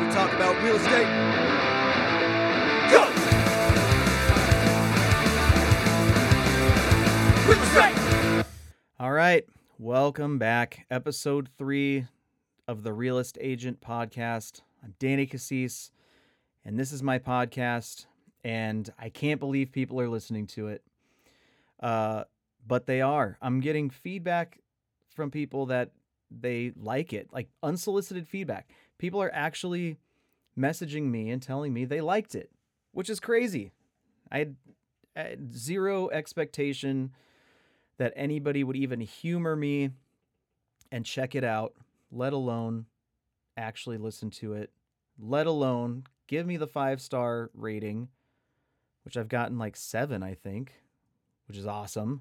time to talk about real estate. Go! Real estate! All right, welcome back. Episode three of the Realist Agent Podcast. I'm Danny Cassis, and this is my podcast, and I can't believe people are listening to it. Uh, but they are. I'm getting feedback from people that they like it, like unsolicited feedback. People are actually messaging me and telling me they liked it, which is crazy. I had, I had zero expectation that anybody would even humor me and check it out, let alone actually listen to it, let alone give me the five star rating, which I've gotten like seven, I think, which is awesome,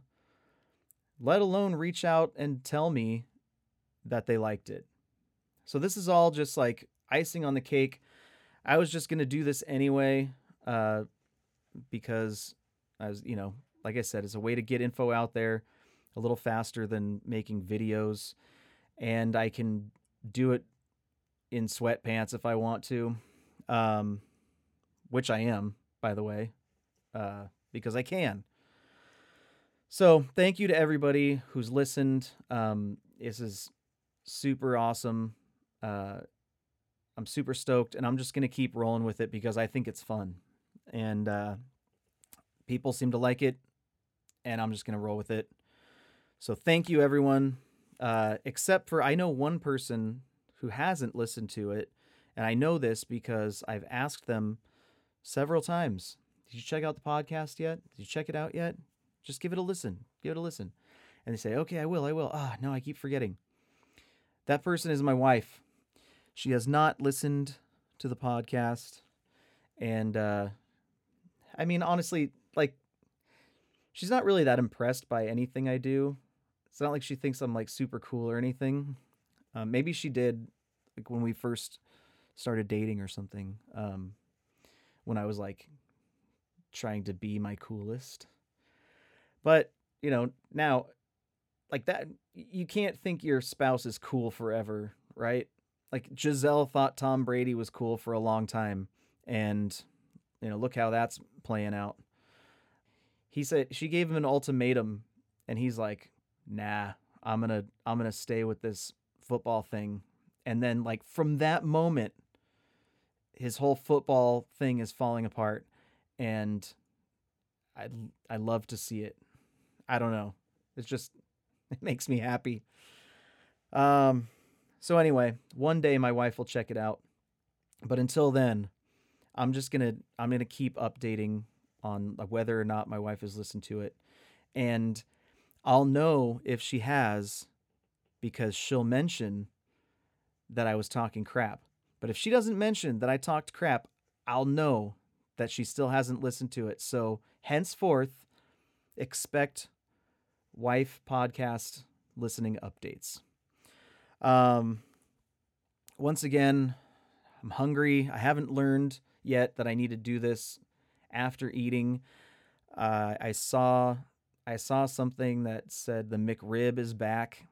let alone reach out and tell me that they liked it. So this is all just like icing on the cake. I was just to do this anyway uh, because, as you know, like I said, it's a way to get info out there a little faster than making videos. And I can do it in sweatpants if I want to, um, which I am, by the way, uh, because I can. So thank you to everybody who's listened. Um, this is super awesome. Uh, I'm super stoked, and I'm just gonna keep rolling with it because I think it's fun, and uh, people seem to like it, and I'm just gonna roll with it. So thank you, everyone. Uh, except for I know one person who hasn't listened to it, and I know this because I've asked them several times. Did you check out the podcast yet? Did you check it out yet? Just give it a listen. Give it a listen. And they say, okay, I will, I will. Ah, no, I keep forgetting. That person is my wife. She has not listened to the podcast. And uh, I mean, honestly, like, she's not really that impressed by anything I do. It's not like she thinks I'm like super cool or anything. Um, maybe she did, like, when we first started dating or something. Um, when I was like trying to be my coolest. But, you know, now like that you can't think your spouse is cool forever, right? Like Gisele thought Tom Brady was cool for a long time and you know, look how that's playing out. He said she gave him an ultimatum and he's like, "Nah, I'm to I'm to stay with this football thing." And then like from that moment his whole football thing is falling apart and I I love to see it. I don't know. It's just it makes me happy. Um so anyway, one day my wife will check it out. But until then, I'm just going to I'm going to keep updating on whether or not my wife has listened to it. And I'll know if she has because she'll mention that I was talking crap. But if she doesn't mention that I talked crap, I'll know that she still hasn't listened to it. So henceforth, expect wife podcast listening updates. Um, once again, I'm hungry. I haven't learned yet that I need to do this after eating. Uh, I saw I saw something that said the McRib is back,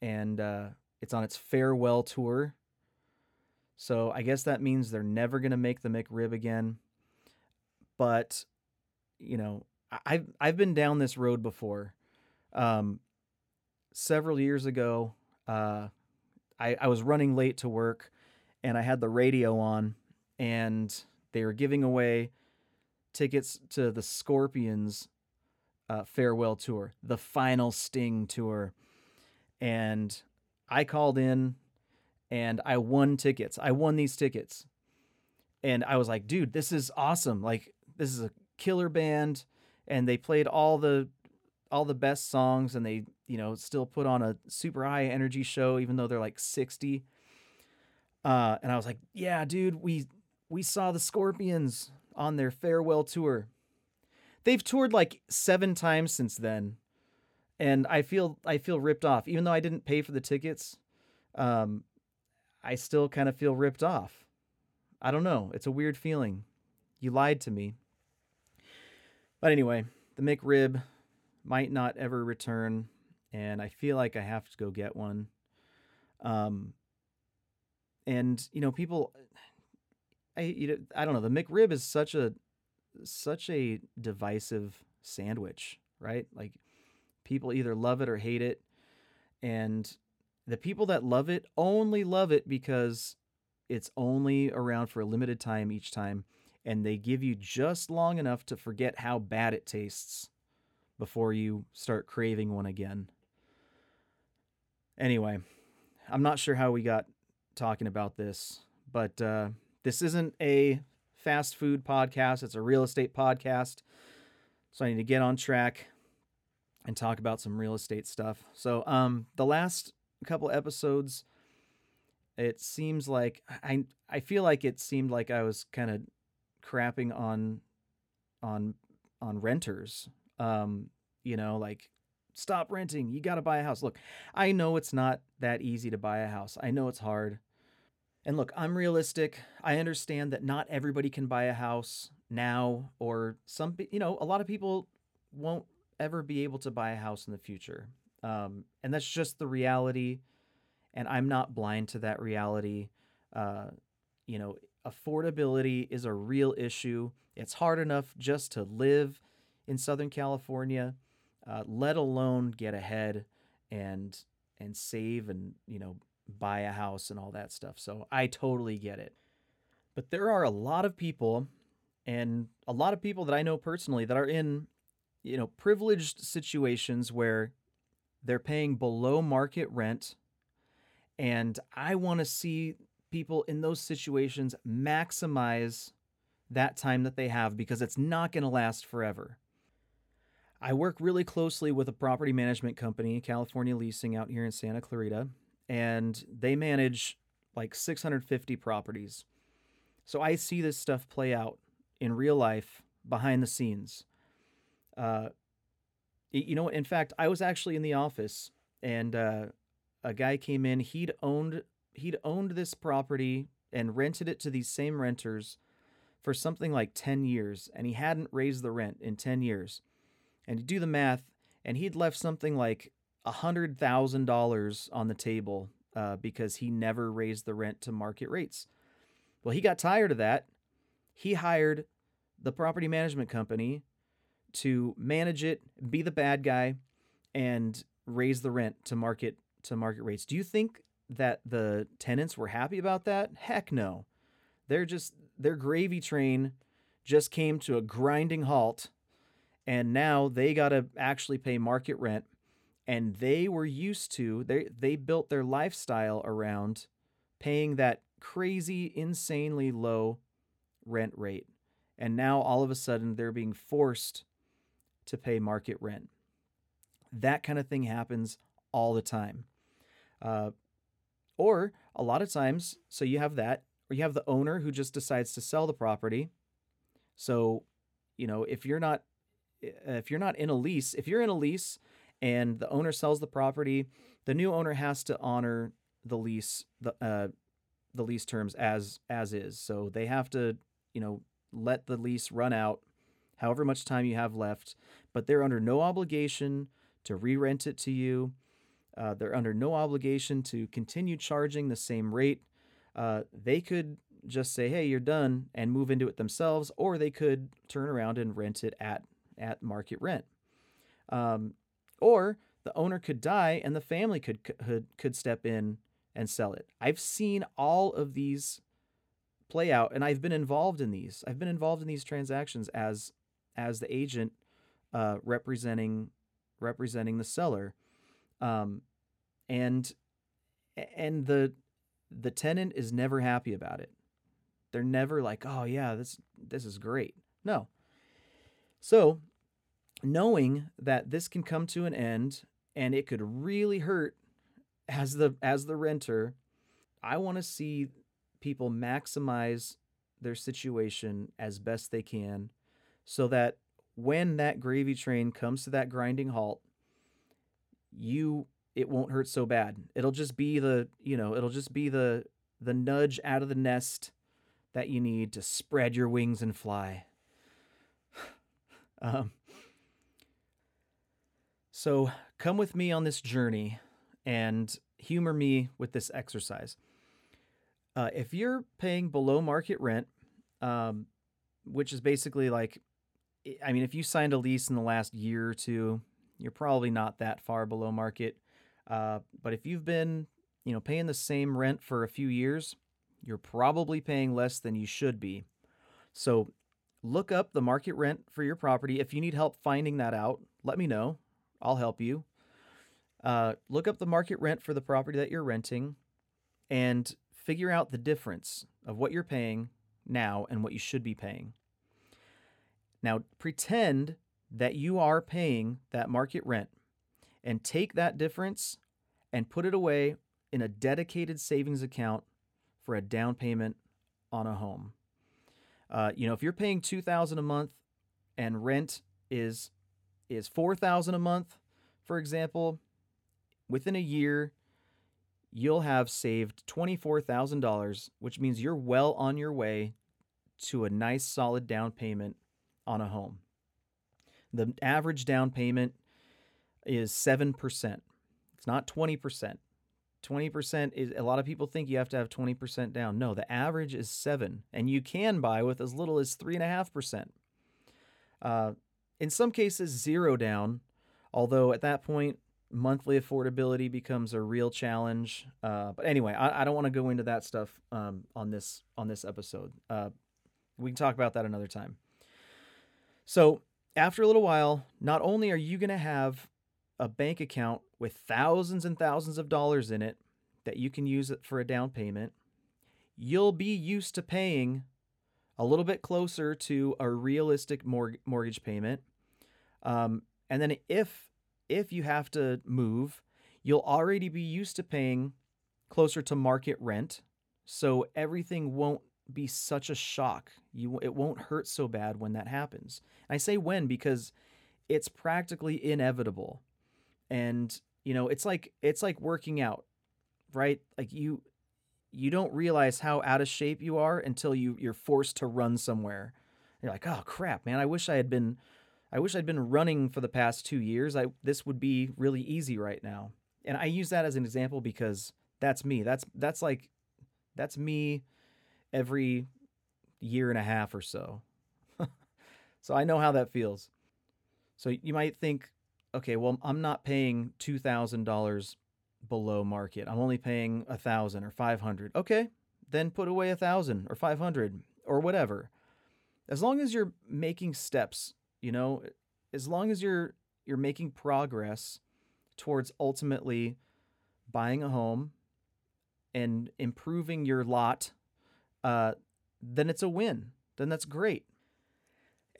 and uh, it's on its farewell tour. So I guess that means they're never gonna make the McRib again. But you know, I've I've been down this road before. Um, several years ago, uh, I, I was running late to work, and I had the radio on, and they were giving away tickets to the Scorpions uh, farewell tour, the final Sting tour, and I called in, and I won tickets. I won these tickets, and I was like, dude, this is awesome! Like this is a killer band and they played all the all the best songs and they you know still put on a super high energy show even though they're like 60 uh and i was like yeah dude we we saw the scorpions on their farewell tour. They've toured like seven times since then and i feel i feel ripped off. Even though i didn't pay for the tickets um i still kind of feel ripped off. I don't know. It's a weird feeling. You lied to me. But anyway the mcrib might not ever return and i feel like i have to go get one um and you know people I you know, I don't know. The McRib is such a such a divisive sandwich, right? Like people either love it or hate it. And the people that love it only love it because it's only around for a limited time each time and they give you just long enough to forget how bad it tastes before you start craving one again. Anyway, I'm not sure how we got talking about this, but uh, this isn't a fast food podcast, it's a real estate podcast. So I need to get on track and talk about some real estate stuff. So, um, the last couple episodes, it seems like I I feel like it seemed like I was kind of crapping on on on renters. Um, you know, like stop renting. You got to buy a house. Look, I know it's not that easy to buy a house. I know it's hard. And look, I'm realistic. I understand that not everybody can buy a house now or some you know, a lot of people won't ever be able to buy a house in the future. Um, and that's just the reality and I'm not blind to that reality. Uh, you know, affordability is a real issue. It's hard enough just to live in Southern California, uh, let alone get ahead and and save and you know buy a house and all that stuff. So I totally get it. But there are a lot of people and a lot of people that I know personally that are in you know privileged situations where they're paying below market rent and I want to see people in those situations maximize that time that they have because it's not going to last forever. I work really closely with a property management company, California Leasing, out here in Santa Clarita, and they manage like 650 properties. So I see this stuff play out in real life behind the scenes. Uh, you know, in fact, I was actually in the office and uh, a guy came in. He'd owned he'd owned this property and rented it to these same renters for something like 10 years and he hadn't raised the rent in 10 years. And you do the math and he'd left something like $100,000 on the table uh, because he never raised the rent to market rates. Well, he got tired of that. He hired the property management company to manage it, be the bad guy, and raise the rent to market to market rates. Do you think that the tenants were happy about that? Heck no. They're just their gravy train just came to a grinding halt and now they got to actually pay market rent and they were used to they they built their lifestyle around paying that crazy insanely low rent rate and now all of a sudden they're being forced to pay market rent that kind of thing happens all the time uh, or a lot of times, so you have that, or you have the owner who just decides to sell the property. So, you know, if you're not if you're not in a lease, if you're in a lease and the owner sells the property, the new owner has to honor the lease the uh, the lease terms as as is. So they have to, you know, let the lease run out however much time you have left, but they're under no obligation to re-rent it to you uh, they're under no obligation to continue charging the same rate. Uh, they could just say, "Hey, you're done," and move into it themselves, or they could turn around and rent it at at market rent. Um, or the owner could die, and the family could could could step in and sell it. I've seen all of these play out, and I've been involved in these. I've been involved in these transactions as as the agent uh, representing representing the seller. Um, and and the the tenant is never happy about it. They're never like, "Oh yeah, this this is great." No. So, knowing that this can come to an end and it could really hurt as the as the renter, I want to see people maximize their situation as best they can so that when that gravy train comes to that grinding halt, you it won't hurt so bad. It'll just be the, you know, it'll just be the the nudge out of the nest that you need to spread your wings and fly. um, so come with me on this journey and humor me with this exercise. Uh, if you're paying below market rent um, which is basically like, I mean, if you signed a lease in the last year or two, you're probably not that far below market. Uh, but if you've been, you know, paying the same rent for a few years, you're probably paying less than you should be. So look up the market rent for your property. If you need help finding that out, let me know. I'll help you. Uh, look up the market rent for the property that you're renting and figure out the difference of what you're paying now and what you should be paying. Now, pretend that you are paying that market rent and take that difference and put it away in a dedicated savings account for a down payment on a home. Uh, you know, if you're paying two thousand a month and rent is is four thousand a month, for example, within a year, you'll have saved twenty four thousand dollars, which means you're well on your way to a nice solid down payment on a home. The average down payment is 7%. It's not 20%. 20% is a lot of people think you have to have 20% down. No, the average is 7 and you can buy with as little as 3.5%. Uh, in some cases, zero down, although at that point, monthly affordability becomes a real challenge. Uh, but anyway, I, I don't want to go into that stuff um, on this on this episode. Uh, we can talk about that another time. So after a little while, not only are you going to have a bank account with thousands and thousands of dollars in it that you can use for a down payment, you'll be used to paying a little bit closer to a realistic mor- mortgage payment. Um, and then if if you have to move, you'll already be used to paying closer to market rent, so everything won't be such a shock. You it won't hurt so bad when that happens. I say when because it's practically inevitable. And you know, it's like it's like working out, right? Like you you don't realize how out of shape you are until you you're forced to run somewhere. You're like, "Oh crap, man, I wish I had been I wish I'd been running for the past 2 years. I this would be really easy right now." And I use that as an example because that's me. That's that's like that's me every year and a half or so. so I know how that feels. So you might think, okay, well, I'm not paying $2,000 below market. I'm only paying a thousand or 500. Okay, then put away a thousand or 500 or whatever. As long as you're making steps, you know, as long as you're you're making progress towards ultimately buying a home and improving your lot uh, then it's a win. Then that's great.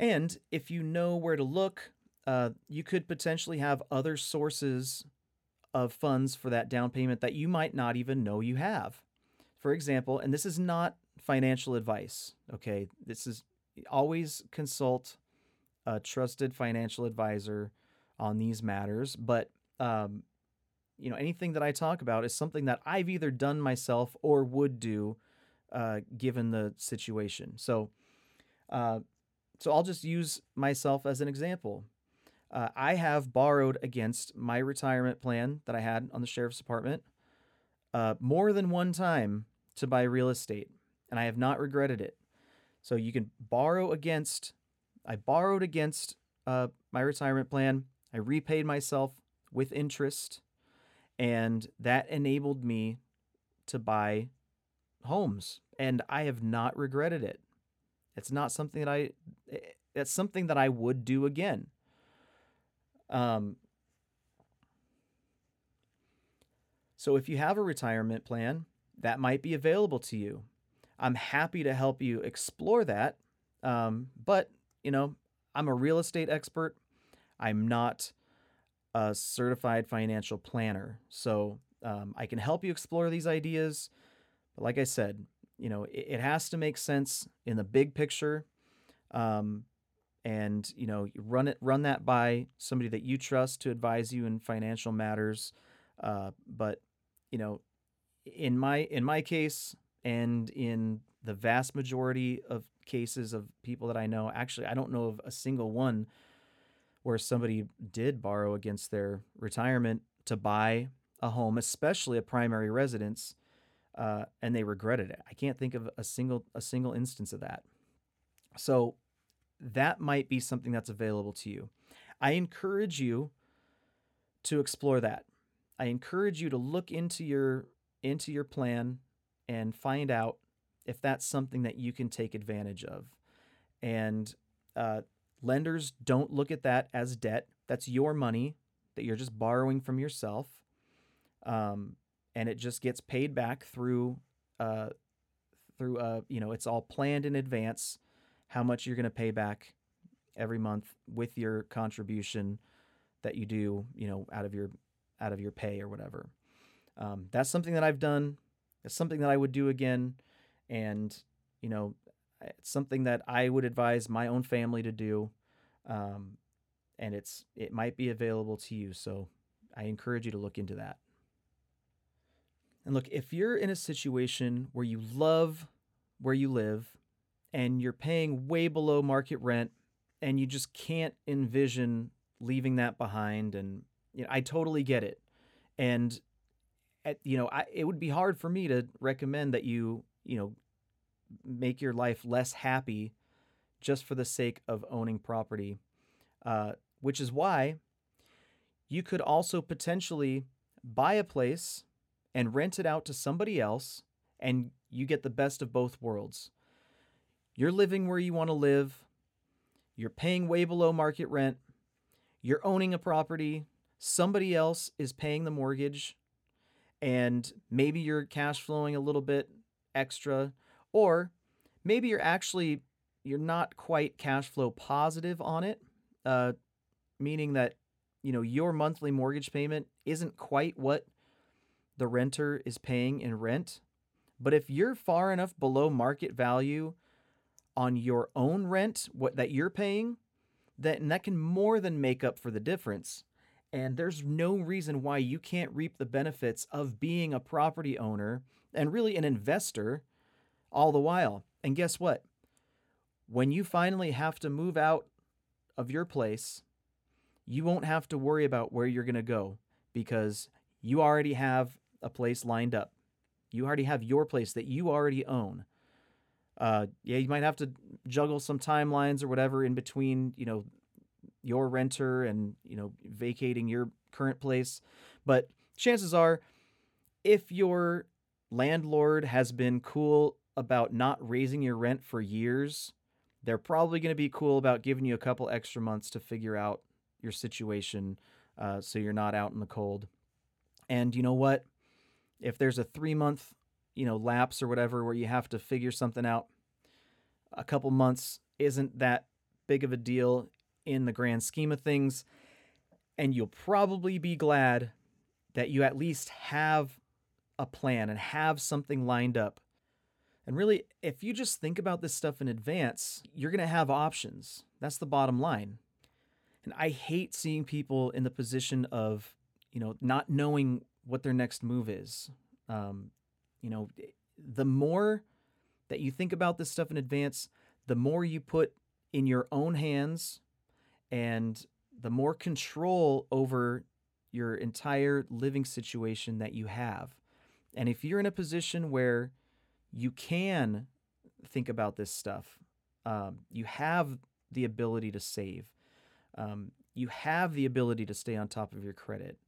And if you know where to look, uh, you could potentially have other sources of funds for that down payment that you might not even know you have. For example, and this is not financial advice, okay? This is always consult a trusted financial advisor on these matters, but um, you know, anything that I talk about is something that I've either done myself or would do uh, given the situation. So, uh, so I'll just use myself as an example. Uh, I have borrowed against my retirement plan that I had on the sheriff's department uh, more than one time to buy real estate, and I have not regretted it. So you can borrow against. I borrowed against uh, my retirement plan. I repaid myself with interest, and that enabled me to buy homes and I have not regretted it. It's not something that I it's something that I would do again. Um So if you have a retirement plan, that might be available to you. I'm happy to help you explore that. Um, but, you know, I'm a real estate expert. I'm not a certified financial planner. So um, I can help you explore these ideas. But like I said, you know, it, it has to make sense in the big picture. Um, and you know, run it, run that by somebody that you trust to advise you in financial matters. Uh, but you know, in my in my case, and in the vast majority of cases of people that I know, actually, I don't know of a single one where somebody did borrow against their retirement to buy a home, especially a primary residence, uh, and they regretted it. I can't think of a single a single instance of that. So that might be something that's available to you. I encourage you to explore that. I encourage you to look into your into your plan and find out if that's something that you can take advantage of. And uh, lenders don't look at that as debt. That's your money that you're just borrowing from yourself, um, and it just gets paid back through uh, through uh, you know it's all planned in advance how much you're going to pay back every month with your contribution that you do you know out of your out of your pay or whatever. Um, that's something that I've done. It's something that I would do again, and you know, it's something that I would advise my own family to do. Um, and it's it might be available to you, so I encourage you to look into that. And look, if you're in a situation where you love where you live and you're paying way below market rent and you just can't envision leaving that behind and you know, I totally get it. And at, you know, I, it would be hard for me to recommend that you, you know, make your life less happy just for the sake of owning property. Uh, which is why you could also potentially buy a place and rent it out to somebody else, and you get the best of both worlds. You're living where you want to live, you're paying way below market rent, you're owning a property somebody else is paying the mortgage and maybe you're cash flowing a little bit extra or maybe you're actually you're not quite cash flow positive on it uh, meaning that you know your monthly mortgage payment isn't quite what the renter is paying in rent. But if you're far enough below market value on your own rent what that you're paying then that can more than make up for the difference. And there's no reason why you can't reap the benefits of being a property owner and really an investor all the while. And guess what? When you finally have to move out of your place, you won't have to worry about where you're going to go because you already have a place lined up. You already have your place that you already own. Uh, yeah, you might have to juggle some timelines or whatever in between, you know, your renter and you know vacating your current place but chances are if your landlord has been cool about not raising your rent for years they're probably going to be cool about giving you a couple extra months to figure out your situation uh, so you're not out in the cold and you know what if there's a three month you know lapse or whatever where you have to figure something out a couple months isn't that big of a deal in the grand scheme of things. And you'll probably be glad that you at least have a plan and have something lined up. And really, if you just think about this stuff in advance, you're going to have options. That's the bottom line. And I hate seeing people in the position of, you know, not knowing what their next move is. Um, you know, the more that you think about this stuff in advance, the more you put in your own hands and the more control over your entire living situation that you have. And if you're in a position where you can think about this stuff, um, you have the ability to save, um, you have the ability to stay on top of your credit,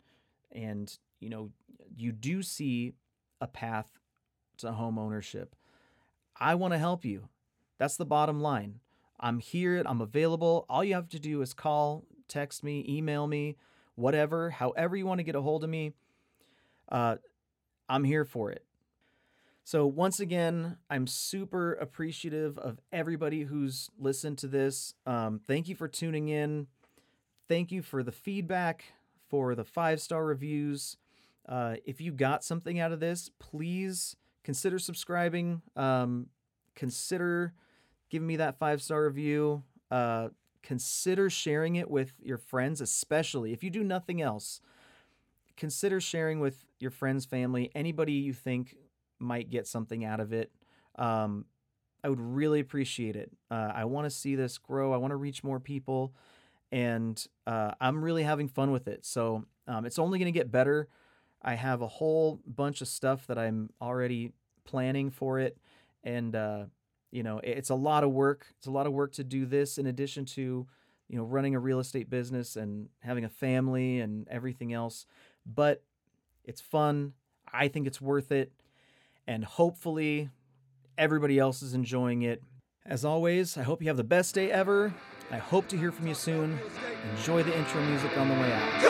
and you know you do see a path to home ownership. I want to help you. That's the bottom line. I'm here, I'm available. All you have to do is call, text me, email me, whatever, however you want to get a hold of me. Uh, I'm here for it. So, once again, I'm super appreciative of everybody who's listened to this. Um, thank you for tuning in. Thank you for the feedback, for the five star reviews. Uh, if you got something out of this, please consider subscribing. Um, consider giving me that five star review. Uh, consider sharing it with your friends, especially if you do nothing else. Consider sharing with your friends, family, anybody you think might get something out of it. Um, I would really appreciate it. Uh, I want to see this grow. I want to reach more people, and uh, I'm really having fun with it. So um, it's only going to get better. I have a whole bunch of stuff that I'm already planning for it, and uh, you know, it's a lot of work. It's a lot of work to do this in addition to, you know, running a real estate business and having a family and everything else. But it's fun. I think it's worth it. And hopefully everybody else is enjoying it. As always, I hope you have the best day ever. I hope to hear from you soon. Enjoy the intro music on the way out.